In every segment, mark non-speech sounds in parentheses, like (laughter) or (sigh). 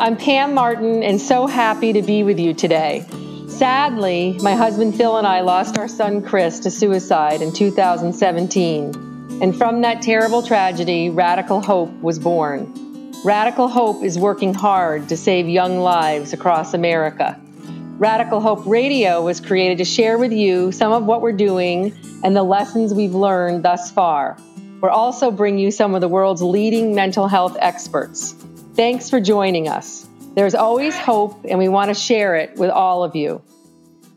I'm Pam Martin and so happy to be with you today. Sadly, my husband Phil and I lost our son Chris to suicide in 2017. And from that terrible tragedy, Radical Hope was born. Radical Hope is working hard to save young lives across America. Radical Hope Radio was created to share with you some of what we're doing and the lessons we've learned thus far. We'll also bring you some of the world's leading mental health experts. Thanks for joining us. There's always hope, and we want to share it with all of you.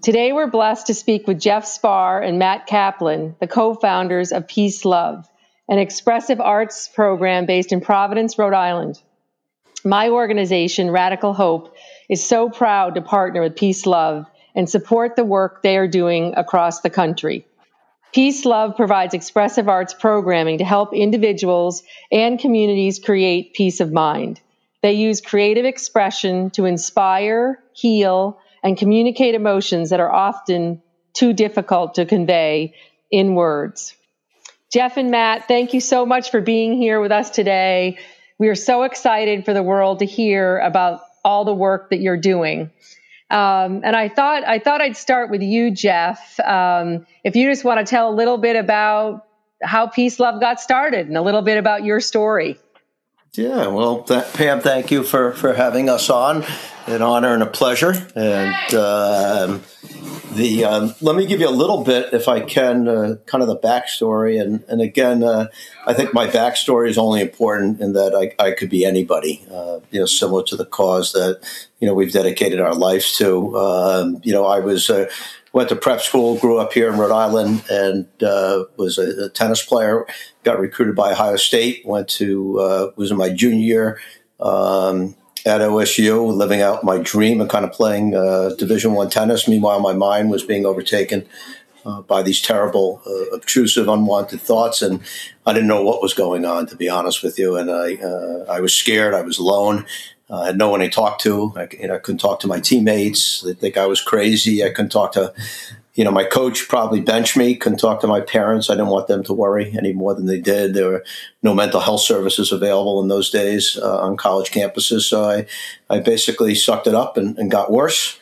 Today, we're blessed to speak with Jeff Sparr and Matt Kaplan, the co founders of Peace Love, an expressive arts program based in Providence, Rhode Island. My organization, Radical Hope, is so proud to partner with Peace Love and support the work they are doing across the country. Peace Love provides expressive arts programming to help individuals and communities create peace of mind. They use creative expression to inspire, heal, and communicate emotions that are often too difficult to convey in words. Jeff and Matt, thank you so much for being here with us today. We are so excited for the world to hear about all the work that you're doing. Um, and I thought I thought I'd start with you, Jeff. Um, if you just want to tell a little bit about how Peace Love got started and a little bit about your story. Yeah, well, th- Pam, thank you for for having us on. An honor and a pleasure. And uh, the um, let me give you a little bit, if I can, uh, kind of the backstory. And and again, uh, I think my backstory is only important in that I, I could be anybody. Uh, you know, similar to the cause that you know we've dedicated our lives to. Um, you know, I was went to prep school, grew up here in Rhode Island, and uh, was a, a, tennis player. Got recruited by Ohio State. Went to uh, was in my junior year um, at OSU, living out my dream and kind of playing uh, Division One tennis. Meanwhile, my mind was being overtaken uh, by these terrible, uh, obtrusive, unwanted thoughts, and I didn't know what was going on. To be honest with you, and I uh, I was scared. I was alone. I had no one to talk to. I, you know, I couldn't talk to my teammates. They think I was crazy. I couldn't talk to, you know, my coach probably benched me. Couldn't talk to my parents. I didn't want them to worry any more than they did. There were no mental health services available in those days uh, on college campuses. So I, I basically sucked it up and, and got worse.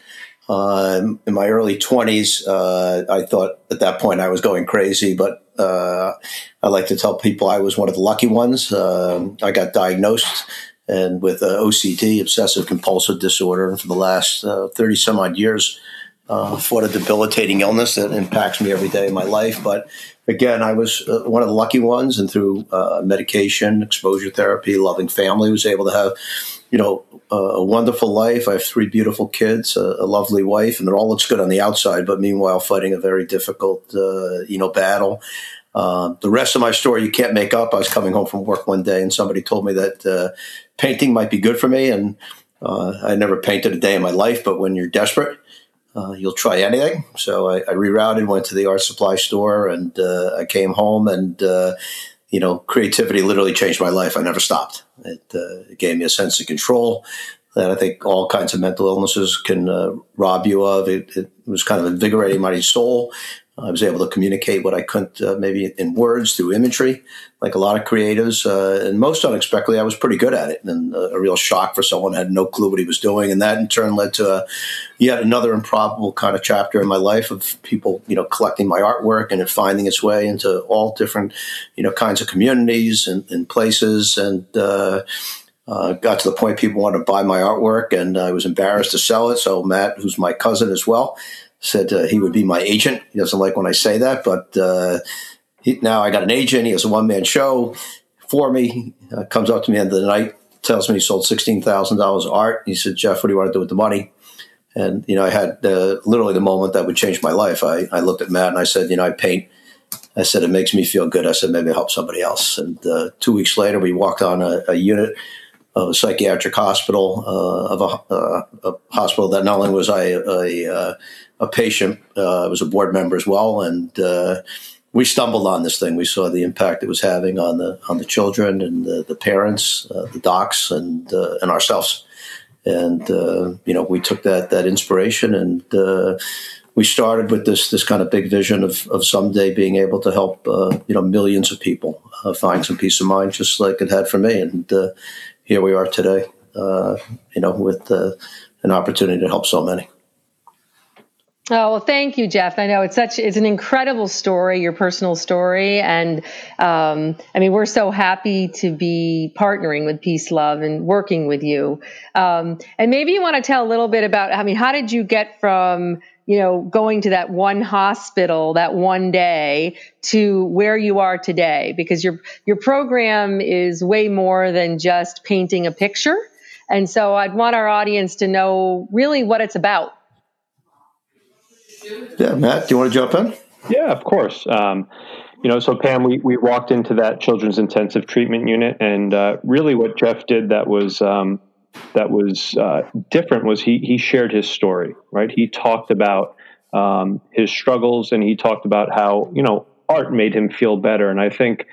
Uh, in my early 20s, uh, I thought at that point I was going crazy, but uh, I like to tell people I was one of the lucky ones. Um, I got diagnosed and with uh, OCD, obsessive compulsive disorder, and for the last uh, 30 some odd years, uh, fought a debilitating illness that impacts me every day of my life. But again, I was uh, one of the lucky ones, and through uh, medication, exposure therapy, loving family, was able to have, you know, a wonderful life. I have three beautiful kids, a, a lovely wife, and it all looks good on the outside. But meanwhile, fighting a very difficult, uh, you know, battle. Uh, the rest of my story you can't make up. I was coming home from work one day and somebody told me that uh, painting might be good for me. And uh, I never painted a day in my life, but when you're desperate, uh, you'll try anything. So I, I, rerouted, went to the art supply store, and uh, I came home, and uh, you know, creativity literally changed my life. I never stopped. It, uh, it, gave me a sense of control that I think all kinds of mental illnesses can uh, rob you of. It, it, was kind of invigorating my soul. I was able to communicate what I couldn't uh, maybe in words through imagery, like a lot of creatives. Uh, and most unexpectedly, I was pretty good at it, and uh, a real shock for someone had no clue what he was doing. And that in turn led to a, yet another improbable kind of chapter in my life of people, you know, collecting my artwork and it finding its way into all different, you know, kinds of communities and, and places. And uh, uh, got to the point people wanted to buy my artwork, and I was embarrassed to sell it. So Matt, who's my cousin as well said uh, he would be my agent. He doesn't like when I say that, but uh, he, now I got an agent. He has a one man show for me. Uh, comes up to me at the end of the night, tells me he sold sixteen thousand dollars of art. He said, "Jeff, what do you want to do with the money?" And you know, I had uh, literally the moment that would change my life. I, I looked at Matt and I said, "You know, I paint." I said, "It makes me feel good." I said, "Maybe I'll help somebody else." And uh, two weeks later, we walked on a, a unit of a psychiatric hospital uh, of a, uh, a, hospital that not only was I a, a, a patient. Uh, I was a board member as well, and uh, we stumbled on this thing. We saw the impact it was having on the on the children and the, the parents, uh, the docs, and uh, and ourselves. And uh, you know, we took that that inspiration and uh, we started with this this kind of big vision of, of someday being able to help you know millions of people find some peace of mind, just like it had for me. And here we are today. uh, you know, with an opportunity to help so many. Oh well, thank you, Jeff. I know it's such it's an incredible story, your personal story, and um, I mean we're so happy to be partnering with Peace Love and working with you. Um, and maybe you want to tell a little bit about. I mean, how did you get from you know going to that one hospital that one day to where you are today? Because your your program is way more than just painting a picture, and so I'd want our audience to know really what it's about. Yeah, Matt, do you want to jump in? Yeah, of course. Um, you know, so Pam, we, we walked into that children's intensive treatment unit, and uh, really what Jeff did that was um, that was uh, different was he he shared his story, right? He talked about um, his struggles, and he talked about how you know art made him feel better, and I think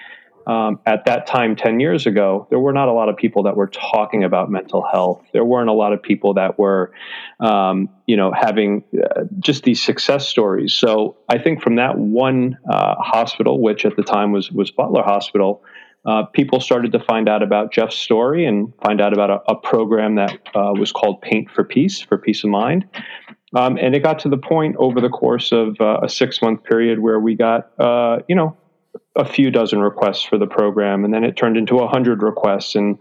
um, at that time 10 years ago there were not a lot of people that were talking about mental health. There weren't a lot of people that were um, you know having uh, just these success stories. So i think from that one uh, hospital which at the time was was butler hospital uh, people started to find out about Jeff's story and find out about a, a program that uh, was called Paint for Peace, for peace of mind. Um, and it got to the point over the course of uh, a six month period where we got, uh, you know, a few dozen requests for the program, and then it turned into a hundred requests. And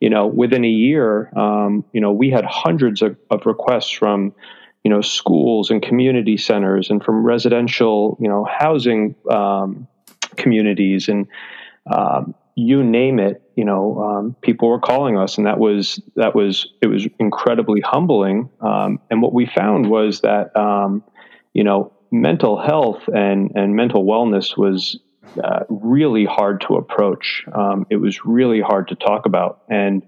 you know, within a year, um, you know, we had hundreds of, of, requests from you know schools and community centers, and from residential you know housing um, communities, and um, you name it. You know, um, people were calling us, and that was that was it was incredibly humbling. Um, and what we found was that um, you know mental health and and mental wellness was uh, really hard to approach. Um, it was really hard to talk about, and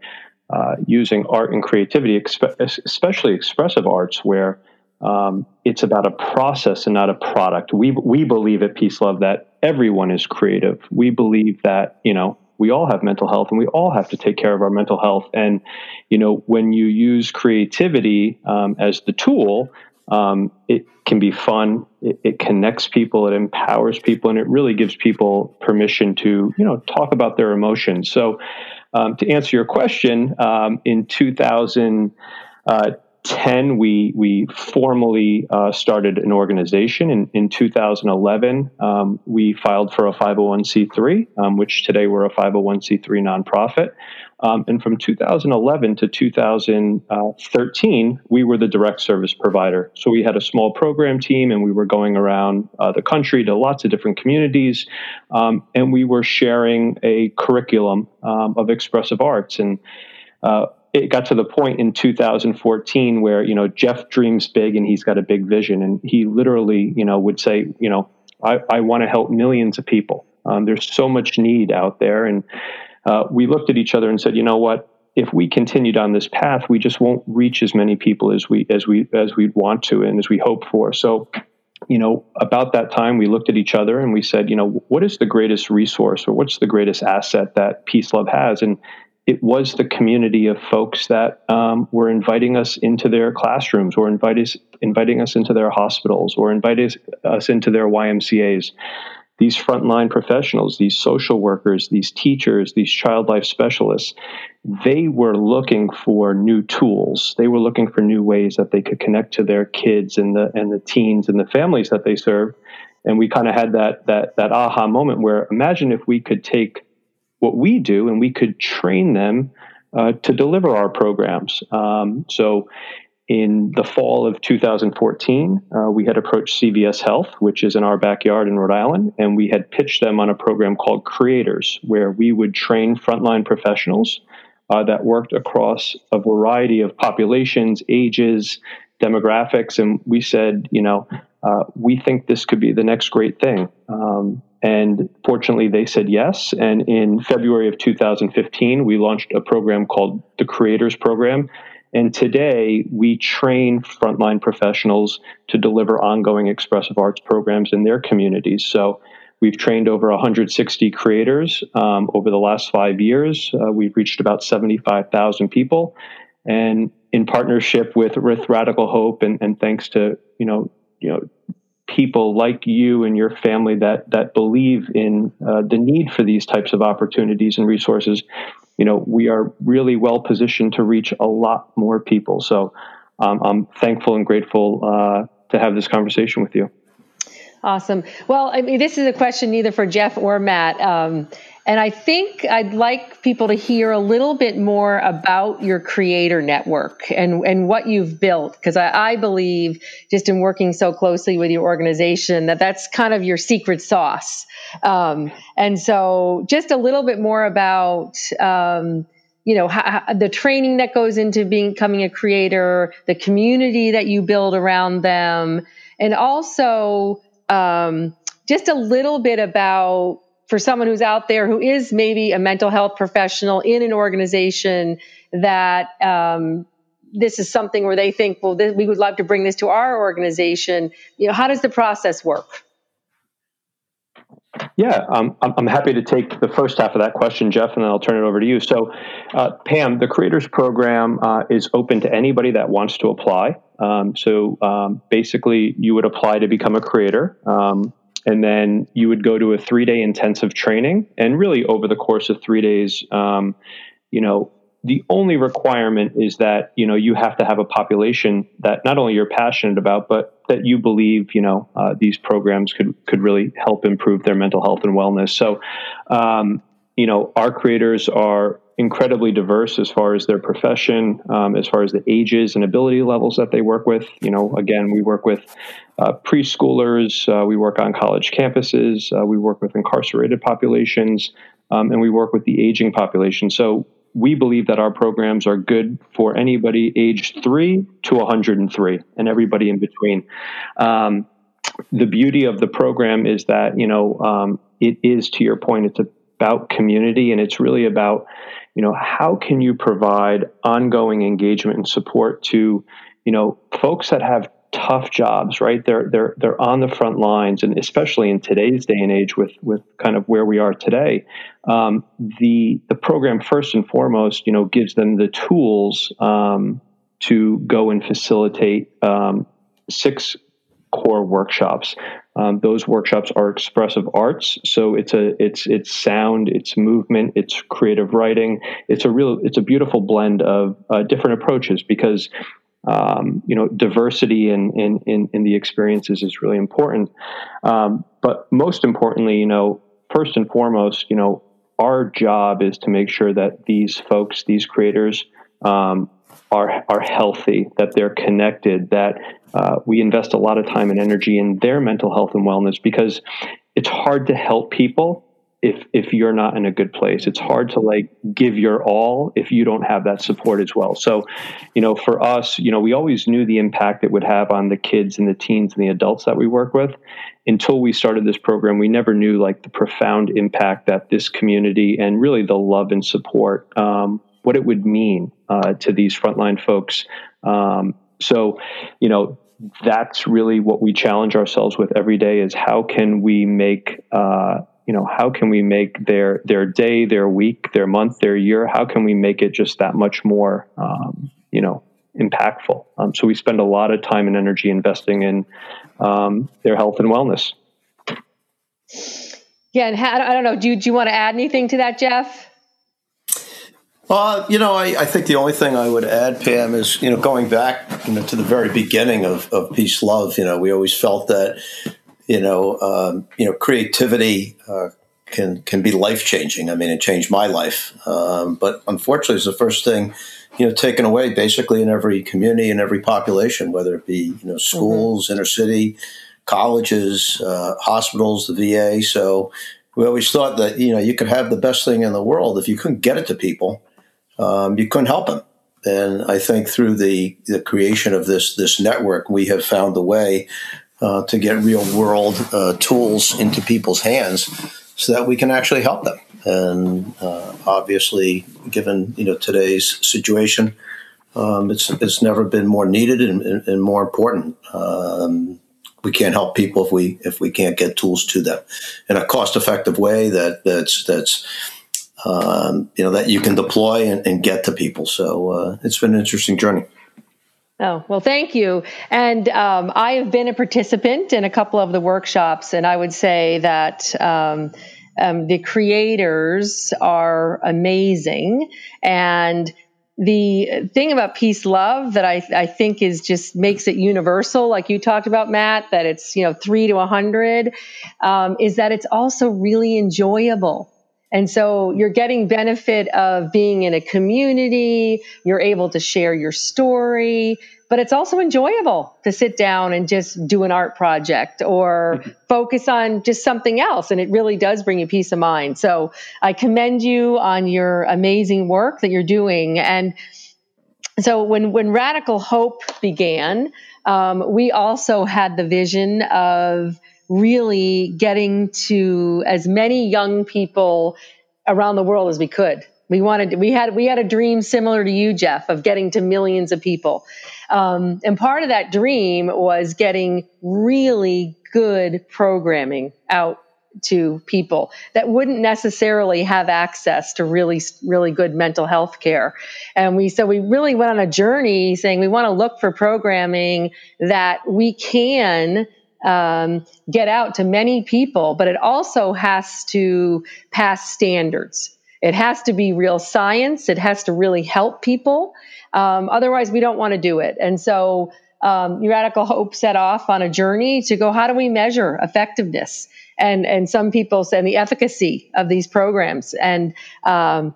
uh, using art and creativity, especially expressive arts, where um, it's about a process and not a product. We we believe at Peace Love that everyone is creative. We believe that you know we all have mental health and we all have to take care of our mental health. And you know when you use creativity um, as the tool, um, it can be fun. It, it, connects people. It empowers people, and it really gives people permission to you know talk about their emotions. So, um, to answer your question, um, in 2000, uh, we we formally uh, started an organization. In, in 2011, um, we filed for a 501c3, um, which today we're a 501c3 nonprofit. Um, and from 2011 to 2013, we were the direct service provider. So we had a small program team and we were going around uh, the country to lots of different communities. Um, and we were sharing a curriculum um, of expressive arts. And uh, it got to the point in 2014 where, you know, Jeff dreams big and he's got a big vision. And he literally, you know, would say, you know, I, I want to help millions of people. Um, there's so much need out there. And uh, we looked at each other and said, you know what? If we continue down this path, we just won't reach as many people as we as we as we want to and as we hope for. So, you know, about that time, we looked at each other and we said, you know, what is the greatest resource or what's the greatest asset that Peace Love has? And it was the community of folks that um, were inviting us into their classrooms or inviting, inviting us into their hospitals or inviting us into their YMCAs these frontline professionals, these social workers, these teachers, these child life specialists, they were looking for new tools. They were looking for new ways that they could connect to their kids and the and the teens and the families that they serve. And we kind of had that that that aha moment where imagine if we could take what we do and we could train them uh, to deliver our programs. Um, so in the fall of 2014, uh, we had approached CVS Health, which is in our backyard in Rhode Island, and we had pitched them on a program called Creators, where we would train frontline professionals uh, that worked across a variety of populations, ages, demographics. And we said, you know, uh, we think this could be the next great thing. Um, and fortunately, they said yes. And in February of 2015, we launched a program called the Creators Program and today we train frontline professionals to deliver ongoing expressive arts programs in their communities. So we've trained over 160 creators um, over the last five years. Uh, we've reached about 75,000 people. And in partnership with, with Radical Hope and, and thanks to, you know, you know, people like you and your family that that believe in uh, the need for these types of opportunities and resources you know, we are really well positioned to reach a lot more people. So um, I'm thankful and grateful uh, to have this conversation with you. Awesome. Well, I mean, this is a question neither for Jeff or Matt. Um, and I think I'd like people to hear a little bit more about your creator network and, and what you've built. Because I, I, believe, just in working so closely with your organization, that that's kind of your secret sauce. Um, and so, just a little bit more about. Um, you know how, the training that goes into being, becoming a creator the community that you build around them and also um, just a little bit about for someone who's out there who is maybe a mental health professional in an organization that um, this is something where they think, well, we would love to bring this to our organization. You know, how does the process work? Yeah, um, I'm happy to take the first half of that question, Jeff, and then I'll turn it over to you. So, uh, Pam, the Creators Program uh, is open to anybody that wants to apply. Um, so, um, basically, you would apply to become a creator. And then you would go to a three day intensive training and really over the course of three days um, you know the only requirement is that you know you have to have a population that not only you're passionate about but that you believe you know uh, these programs could could really help improve their mental health and wellness. So um, you know our creators are incredibly diverse as far as their profession, um, as far as the ages and ability levels that they work with. You know, again, we work with uh, preschoolers, uh, we work on college campuses, uh, we work with incarcerated populations, um, and we work with the aging population. So we believe that our programs are good for anybody aged three to 103 and everybody in between. Um, the beauty of the program is that, you know, um, it is, to your point, it's about community and it's really about you know how can you provide ongoing engagement and support to you know folks that have tough jobs right? They're they're they're on the front lines and especially in today's day and age with with kind of where we are today um, the the program first and foremost you know gives them the tools um, to go and facilitate um, six core workshops um, those workshops are expressive arts, so it's a it's it's sound, it's movement, it's creative writing. It's a real it's a beautiful blend of uh, different approaches because um, you know diversity in, in, in in the experiences is really important. Um, but most importantly, you know, first and foremost, you know, our job is to make sure that these folks, these creators, um, are are healthy, that they're connected, that uh, we invest a lot of time and energy in their mental health and wellness because it's hard to help people if if you're not in a good place. It's hard to like give your all if you don't have that support as well. So you know for us you know we always knew the impact it would have on the kids and the teens and the adults that we work with. Until we started this program we never knew like the profound impact that this community and really the love and support um, what it would mean uh, to these frontline folks. Um, so, you know, that's really what we challenge ourselves with every day is how can we make uh, you know how can we make their their day their week their month their year how can we make it just that much more um, you know impactful? Um, so we spend a lot of time and energy investing in um, their health and wellness. Yeah and i don't know do, do you want to add anything to that jeff uh, you know, I, I, think the only thing I would add, Pam, is you know going back you know to the very beginning of, of peace love. You know, we always felt that you know um, you know creativity uh, can can be life changing. I mean, it changed my life, um, but unfortunately, it's the first thing you know taken away basically in every community and every population, whether it be you know schools, mm-hmm. inner city, colleges, uh, hospitals, the VA. So we always thought that you know you could have the best thing in the world if you couldn't get it to people um, you couldn't help them. And I think through the, the creation of this this network, we have found a way uh, to get real world uh, tools into people's hands so that we can actually help them. And uh, obviously, given you know today's situation, um, it's it's never been more needed and, and more important. Um, we can't help people if we if we can't get tools to them in a cost effective way that that's that's um, you know that you can deploy and, and get to people. So uh, it's been an interesting journey. Oh, well, thank you. And um, I have been a participant in a couple of the workshops, and I would say that um, um, the creators are amazing. And the thing about peace love that I, I think is just makes it universal, like you talked about, Matt, that it's, you know, three to a hundred, um, is that it's also really enjoyable. And so you're getting benefit of being in a community. You're able to share your story but it's also enjoyable to sit down and just do an art project or (laughs) focus on just something else. And it really does bring you peace of mind. So I commend you on your amazing work that you're doing. And so when, when Radical Hope began, um, we also had the vision of really getting to as many young people around the world as we could. We wanted, we had, we had a dream similar to you, Jeff, of getting to millions of people. Um, and part of that dream was getting really good programming out to people that wouldn't necessarily have access to really really good mental health care and we so we really went on a journey saying we want to look for programming that we can um, get out to many people but it also has to pass standards it has to be real science it has to really help people um, otherwise, we don't want to do it. And so, um, Radical Hope set off on a journey to go, how do we measure effectiveness? And, and some people say the efficacy of these programs. And um,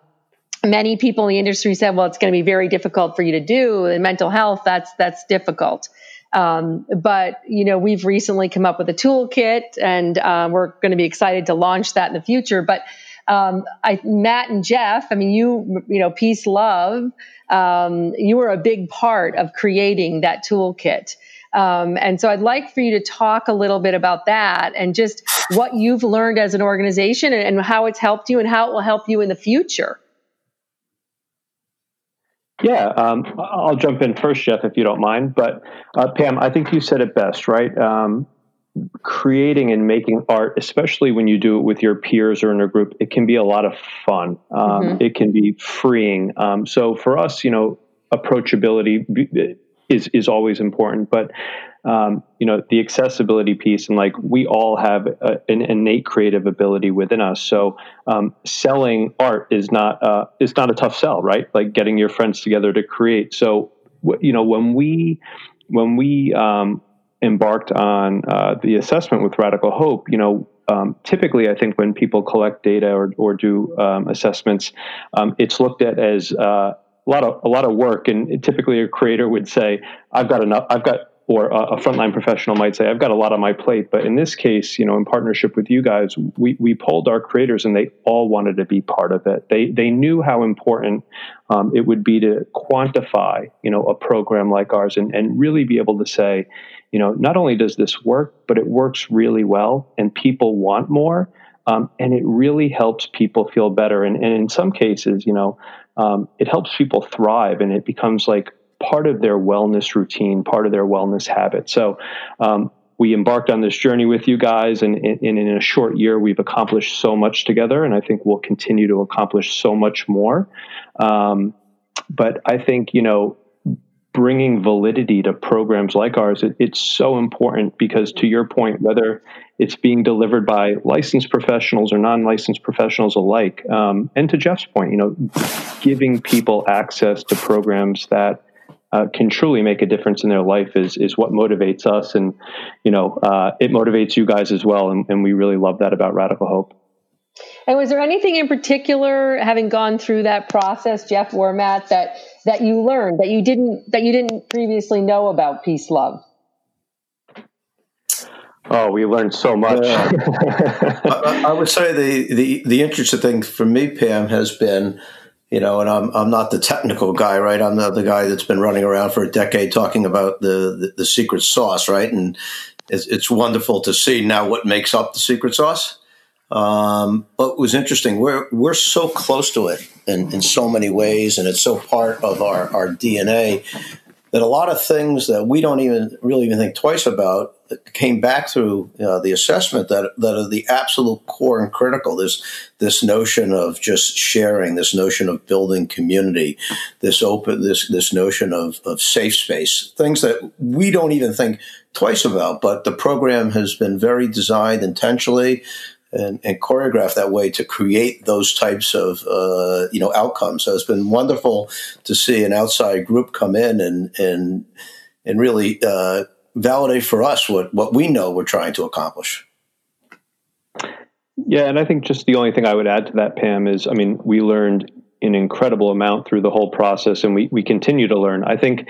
many people in the industry said, well, it's going to be very difficult for you to do. In mental health, that's, that's difficult. Um, but you know, we've recently come up with a toolkit, and uh, we're going to be excited to launch that in the future. But um, I, Matt and Jeff, I mean, you, you know, peace, love, um, you were a big part of creating that toolkit. Um, and so I'd like for you to talk a little bit about that and just what you've learned as an organization and, and how it's helped you and how it will help you in the future. Yeah, um, I'll jump in first, Jeff, if you don't mind. But uh, Pam, I think you said it best, right? Um, creating and making art, especially when you do it with your peers or in a group, it can be a lot of fun. Um, mm-hmm. It can be freeing. Um, so for us, you know, approachability is is always important, but um, you know the accessibility piece and like we all have a, an innate creative ability within us. So um, selling art is not uh, not a tough sell, right? Like getting your friends together to create. So you know when we when we um, embarked on uh, the assessment with Radical Hope, you know, um, typically I think when people collect data or, or do um, assessments, um, it's looked at as uh, a lot of a lot of work, and typically a creator would say, "I've got enough. I've got." Or a, frontline professional might say, "I've got a lot on my plate." But in this case, you know, in partnership with you guys, we we polled our creators, and they all wanted to be part of it. They they knew how important um, it would be to quantify, you know, a program like ours, and and really be able to say, you know, not only does this work, but it works really well and people want more. Um, and it really helps people feel better. And, and in some cases, you know, um, it helps people thrive and it becomes like part of their wellness routine, part of their wellness habit. So, um, we embarked on this journey with you guys, and, and, in a short year, we've accomplished so much together, and I think we'll continue to accomplish so much more. Um, but I think, you know, bringing validity to programs like ours, it, it's so important because, to your point, whether it's being delivered by licensed professionals or non-licensed professionals alike, um, and to Jeff's point, you know, giving people access to programs that uh, can truly make a difference in their life is is what motivates us, and you know, uh, it motivates you guys as well, and, and we really love that about Radical Hope. And was there anything in particular, having gone through that process, Jeff or Matt, that that you learned that you didn't that you didn't previously know about peace love? Oh, we learned so much. (laughs) (laughs) I, I, would say the, the the interesting thing for me, Pam, has been, you know, and I'm I'm not the technical guy, right? I'm the, guy that's been running around for a decade talking about the the, the secret sauce, right? And it's, it's wonderful to see now what makes up the secret sauce. Um, but it was interesting. We're we're so close to it in, in so many ways, and it's so part of our, our DNA that a lot of things that we don't even really even think twice about came back through know, the assessment that that are the absolute core and critical. This this notion of just sharing, this notion of building community, this open this this notion of, of safe space, things that we don't even think twice about. But the program has been very designed intentionally and, and choreographed that way to create those types of uh, you know outcomes. So it's been wonderful to see an outside group come in and and and really uh, validate for us what what we know we're trying to accomplish. Yeah, and I think just the only thing I would add to that, Pam, is I mean, we learned an incredible amount through the whole process, and we, we continue to learn. I think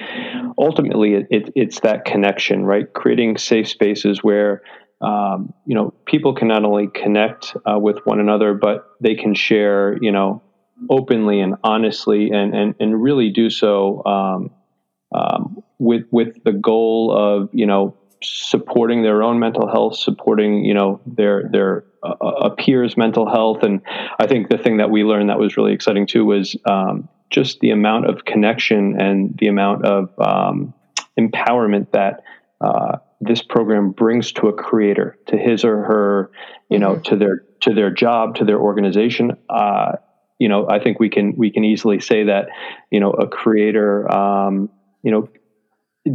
ultimately it, it, it's that connection, right? Creating safe spaces where um, you know people can not only connect uh, with one another, but they can share, you know, openly and honestly, and and and really do so um, um, with with the goal of you know supporting their own mental health, supporting you know their their uh, uh, peers' mental health, and I think the thing that we learned that was really exciting too was um, just the amount of connection and the amount of um, empowerment that uh, this program brings to a creator, to his or her, you know, mm-hmm. to their to their job, to their organization. Uh, you know, I think we can we can easily say that you know a creator, um, you know,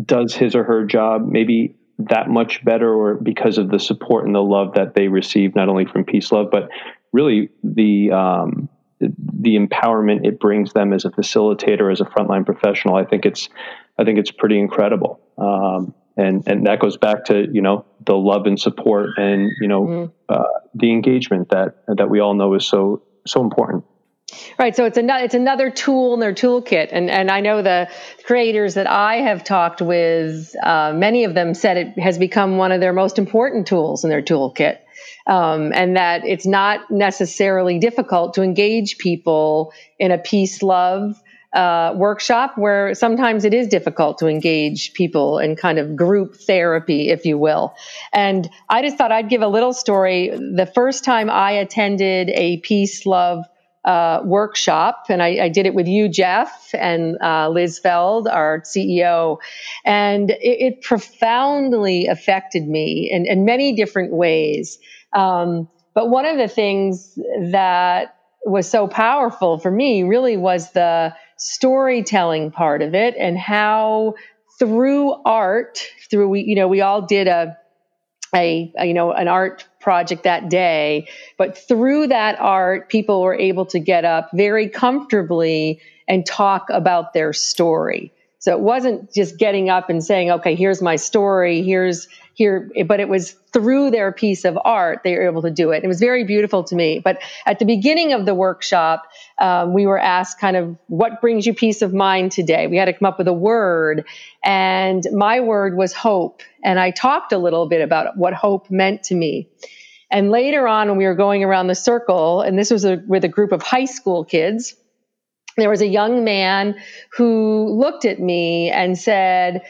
does his or her job maybe that much better or because of the support and the love that they receive not only from peace love but really the um, the empowerment it brings them as a facilitator as a frontline professional i think it's i think it's pretty incredible um, and and that goes back to you know the love and support and you know mm. uh, the engagement that that we all know is so so important Right. So it's another it's another tool in their toolkit, and and I know the creators that I have talked with, uh, many of them said it has become one of their most important tools in their toolkit, um, and that it's not necessarily difficult to engage people in a peace love uh, workshop where sometimes it is difficult to engage people in kind of group therapy, if you will. And I just thought I'd give a little story. The first time I attended a peace love uh, workshop, and I, I, did it with you, Jeff, and uh, Liz Feld, our CEO, and it, it profoundly affected me in, in many different ways. Um, but one of the things that was so powerful for me really was the storytelling part of it, and how through art, through we, you know, we all did a a, a, you know an art project that day but through that art people were able to get up very comfortably and talk about their story. So it wasn't just getting up and saying okay here's my story here's here but it was through their piece of art they were able to do it. It was very beautiful to me. But at the beginning of the workshop um, we were asked kind of what brings you peace of mind today? We had to come up with a word and my word was hope. And i talked a little bit about what hope meant to me. And later on when we were going around the circle and this was a, with a group of high school kids there was a young man who looked at me and said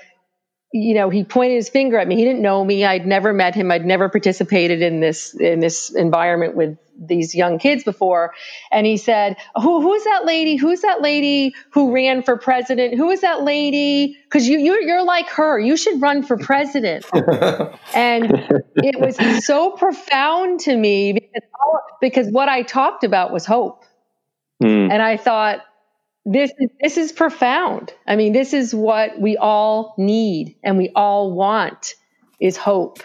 you know, he pointed his finger at me. He didn't know me. I'd never met him. I'd never participated in this in this environment with these young kids before. And he said, "Who who's that lady? Who's that lady who ran for president? Who is that lady? Because you you're, you're like her. You should run for president." (laughs) and it was so profound to me because, because what I talked about was hope. Mm. And I thought, this is this is profound. I mean, this is what we all need and we all want is hope.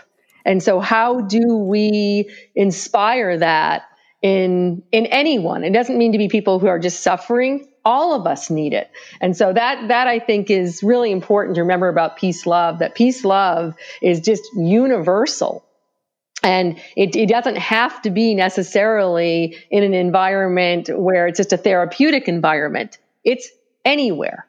And so how do we inspire that in in anyone? It doesn't mean to be people who are just suffering. All of us need it. And so that that I think is really important to remember about peace love that peace love is just universal. And it, it, doesn't have to be necessarily in an environment where it's just a therapeutic environment it's anywhere.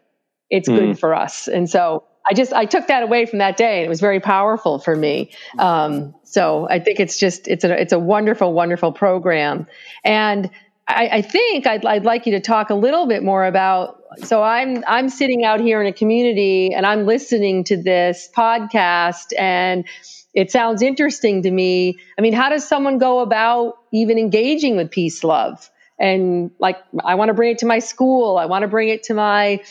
It's mm. good for us. And so I just I took that away from that day, and it was very powerful for me. Um, so I think it's just it's a it's a wonderful wonderful program, and I, I think I'd, I'd like you to talk a little bit more about. So I'm I'm sitting out here in a community, and I'm listening to this podcast, and it sounds interesting to me. I mean, how does someone go about even engaging with peace love? And like I want to bring it to my school, I want to bring it to my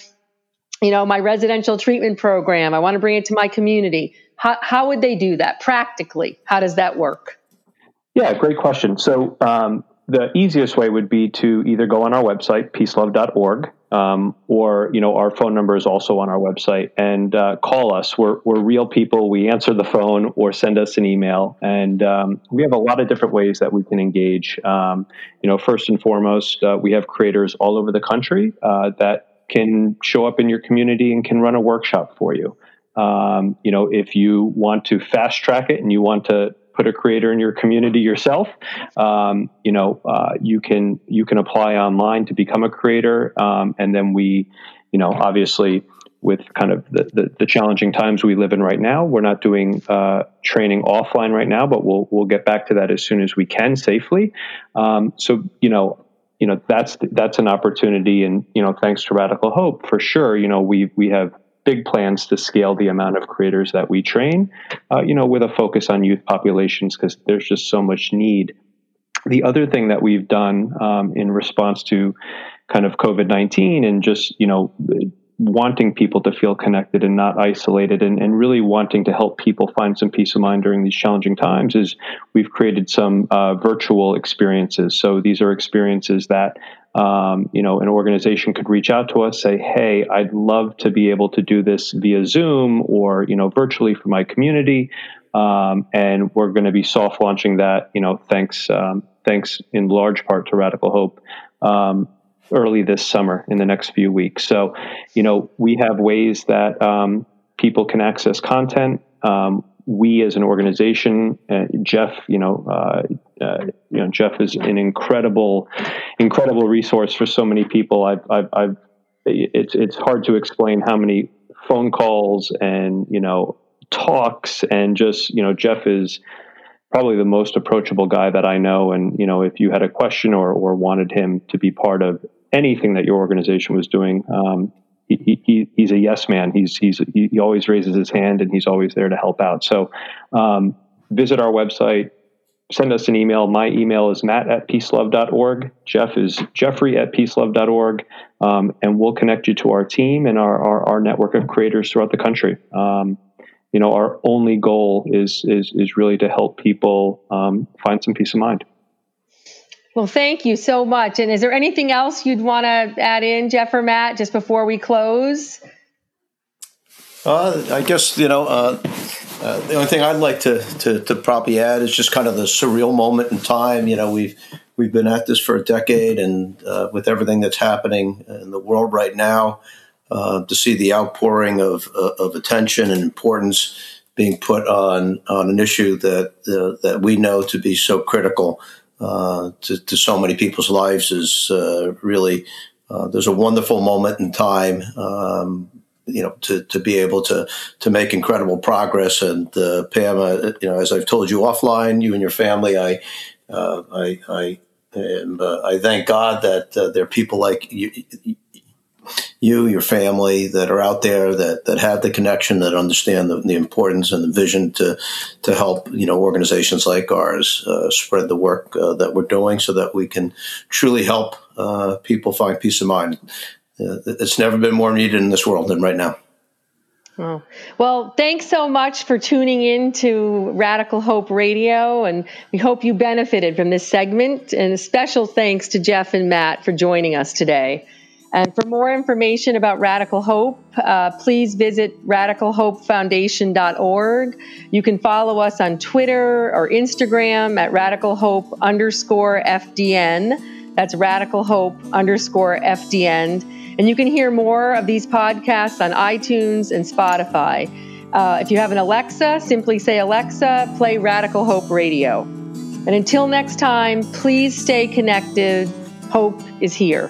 you know, my residential treatment program, I want to bring it to my community. How how would they do that practically? How does that work? Yeah, great question. So um, the easiest way would be to either go on our website, peacelove.org, um, or you know our phone number is also on our website. And uh, call us. We're, we're real people. We answer the phone or send us an email. And um, we have a lot of different ways that we can engage. Um, you know first and foremost uh, we have creators all over the country uh, that can show up in your community and can run a workshop for you. Um, you know if you want to fast track it and you want to put a creator in your community yourself. Um, you know, uh, you can you can apply online to become a creator, um, and then we, you know, obviously with kind of the, the, the, challenging times we live in right now, we're not doing uh, training offline right now, but we'll we'll get back to that as soon as we can safely. Um, so you know. You know that's that's an opportunity, and you know thanks to Radical Hope for sure. You know we we have big plans to scale the amount of creators that we train, uh, you know, with a focus on youth populations because there's just so much need. The other thing that we've done um, in response to kind of COVID 19 and just, you know, wanting people to feel connected and not isolated and, and, really wanting to help people find some peace of mind during these challenging times is we've created some uh, virtual experiences. So these are experiences that um, you know, an organization could reach out to us, say, "Hey, I'd love to be able to do this via Zoom or you know virtually for my community," um, and we're going to be soft launching that. You know, thanks um, thanks in large part to Radical Hope. Um, early this summer in the next few weeks. So, you know, we have ways that um, people can access content. Um, we as an organization, uh, Jeff, you know, uh, uh, you know, Jeff is an incredible, incredible resource for so many people. I've, I've, I've, it's it's hard to explain how many phone calls and you know talks and just you know Jeff is probably the most approachable guy that I know. And you know, if you had a question or or wanted him to be part of anything that your organization was doing, um, he, he, he's a yes man. He's he's he always raises his hand and he's always there to help out. So um, visit our website, send us an email. My email is matt at peacelove.org. Jeff is jeffrey at peacelove.org. Um, and we'll connect you to our team and our, our, our network of creators throughout the country. Um, you know, our only goal is, is, is really to help people um, find some peace of mind. Well, thank you so much. And is there anything else you'd want to add in, Jeff or Matt, just before we close? Uh, I guess, you know, uh, uh, the only thing I'd like to, to, to probably add is just kind of the surreal moment in time. You know, we've we've been at this for a decade, and uh, with everything that's happening in the world right now, uh, to see the outpouring of uh, of attention and importance being put on on an issue that that we know to be so critical uh, to, to, so many people's lives is uh, really uh, there's a wonderful moment in time. Um, you know, to, to be able to to make incredible progress. And uh, Pam, uh, you know, as I've told you offline, you and your family, I I I, am, I thank God that there are people like you, you, your family that are out there that, that have the connection, that understand the, the importance and the vision to to help you know organizations like ours uh, spread the work uh, that we're doing, so that we can truly help uh, people find peace of mind. Uh, it's never been more needed in this world than right now. Oh. Well, thanks so much for tuning in to Radical Hope Radio, and we hope you benefited from this segment. And a special thanks to Jeff and Matt for joining us today. And for more information about Radical Hope, uh, please visit radicalhopefoundation.org. You can follow us on Twitter or Instagram at Radical Hope underscore FDN. That's Radical Hope underscore FDN. And you can hear more of these podcasts on iTunes and Spotify. Uh, if you have an Alexa, simply say, Alexa, play Radical Hope Radio. And until next time, please stay connected. Hope is here.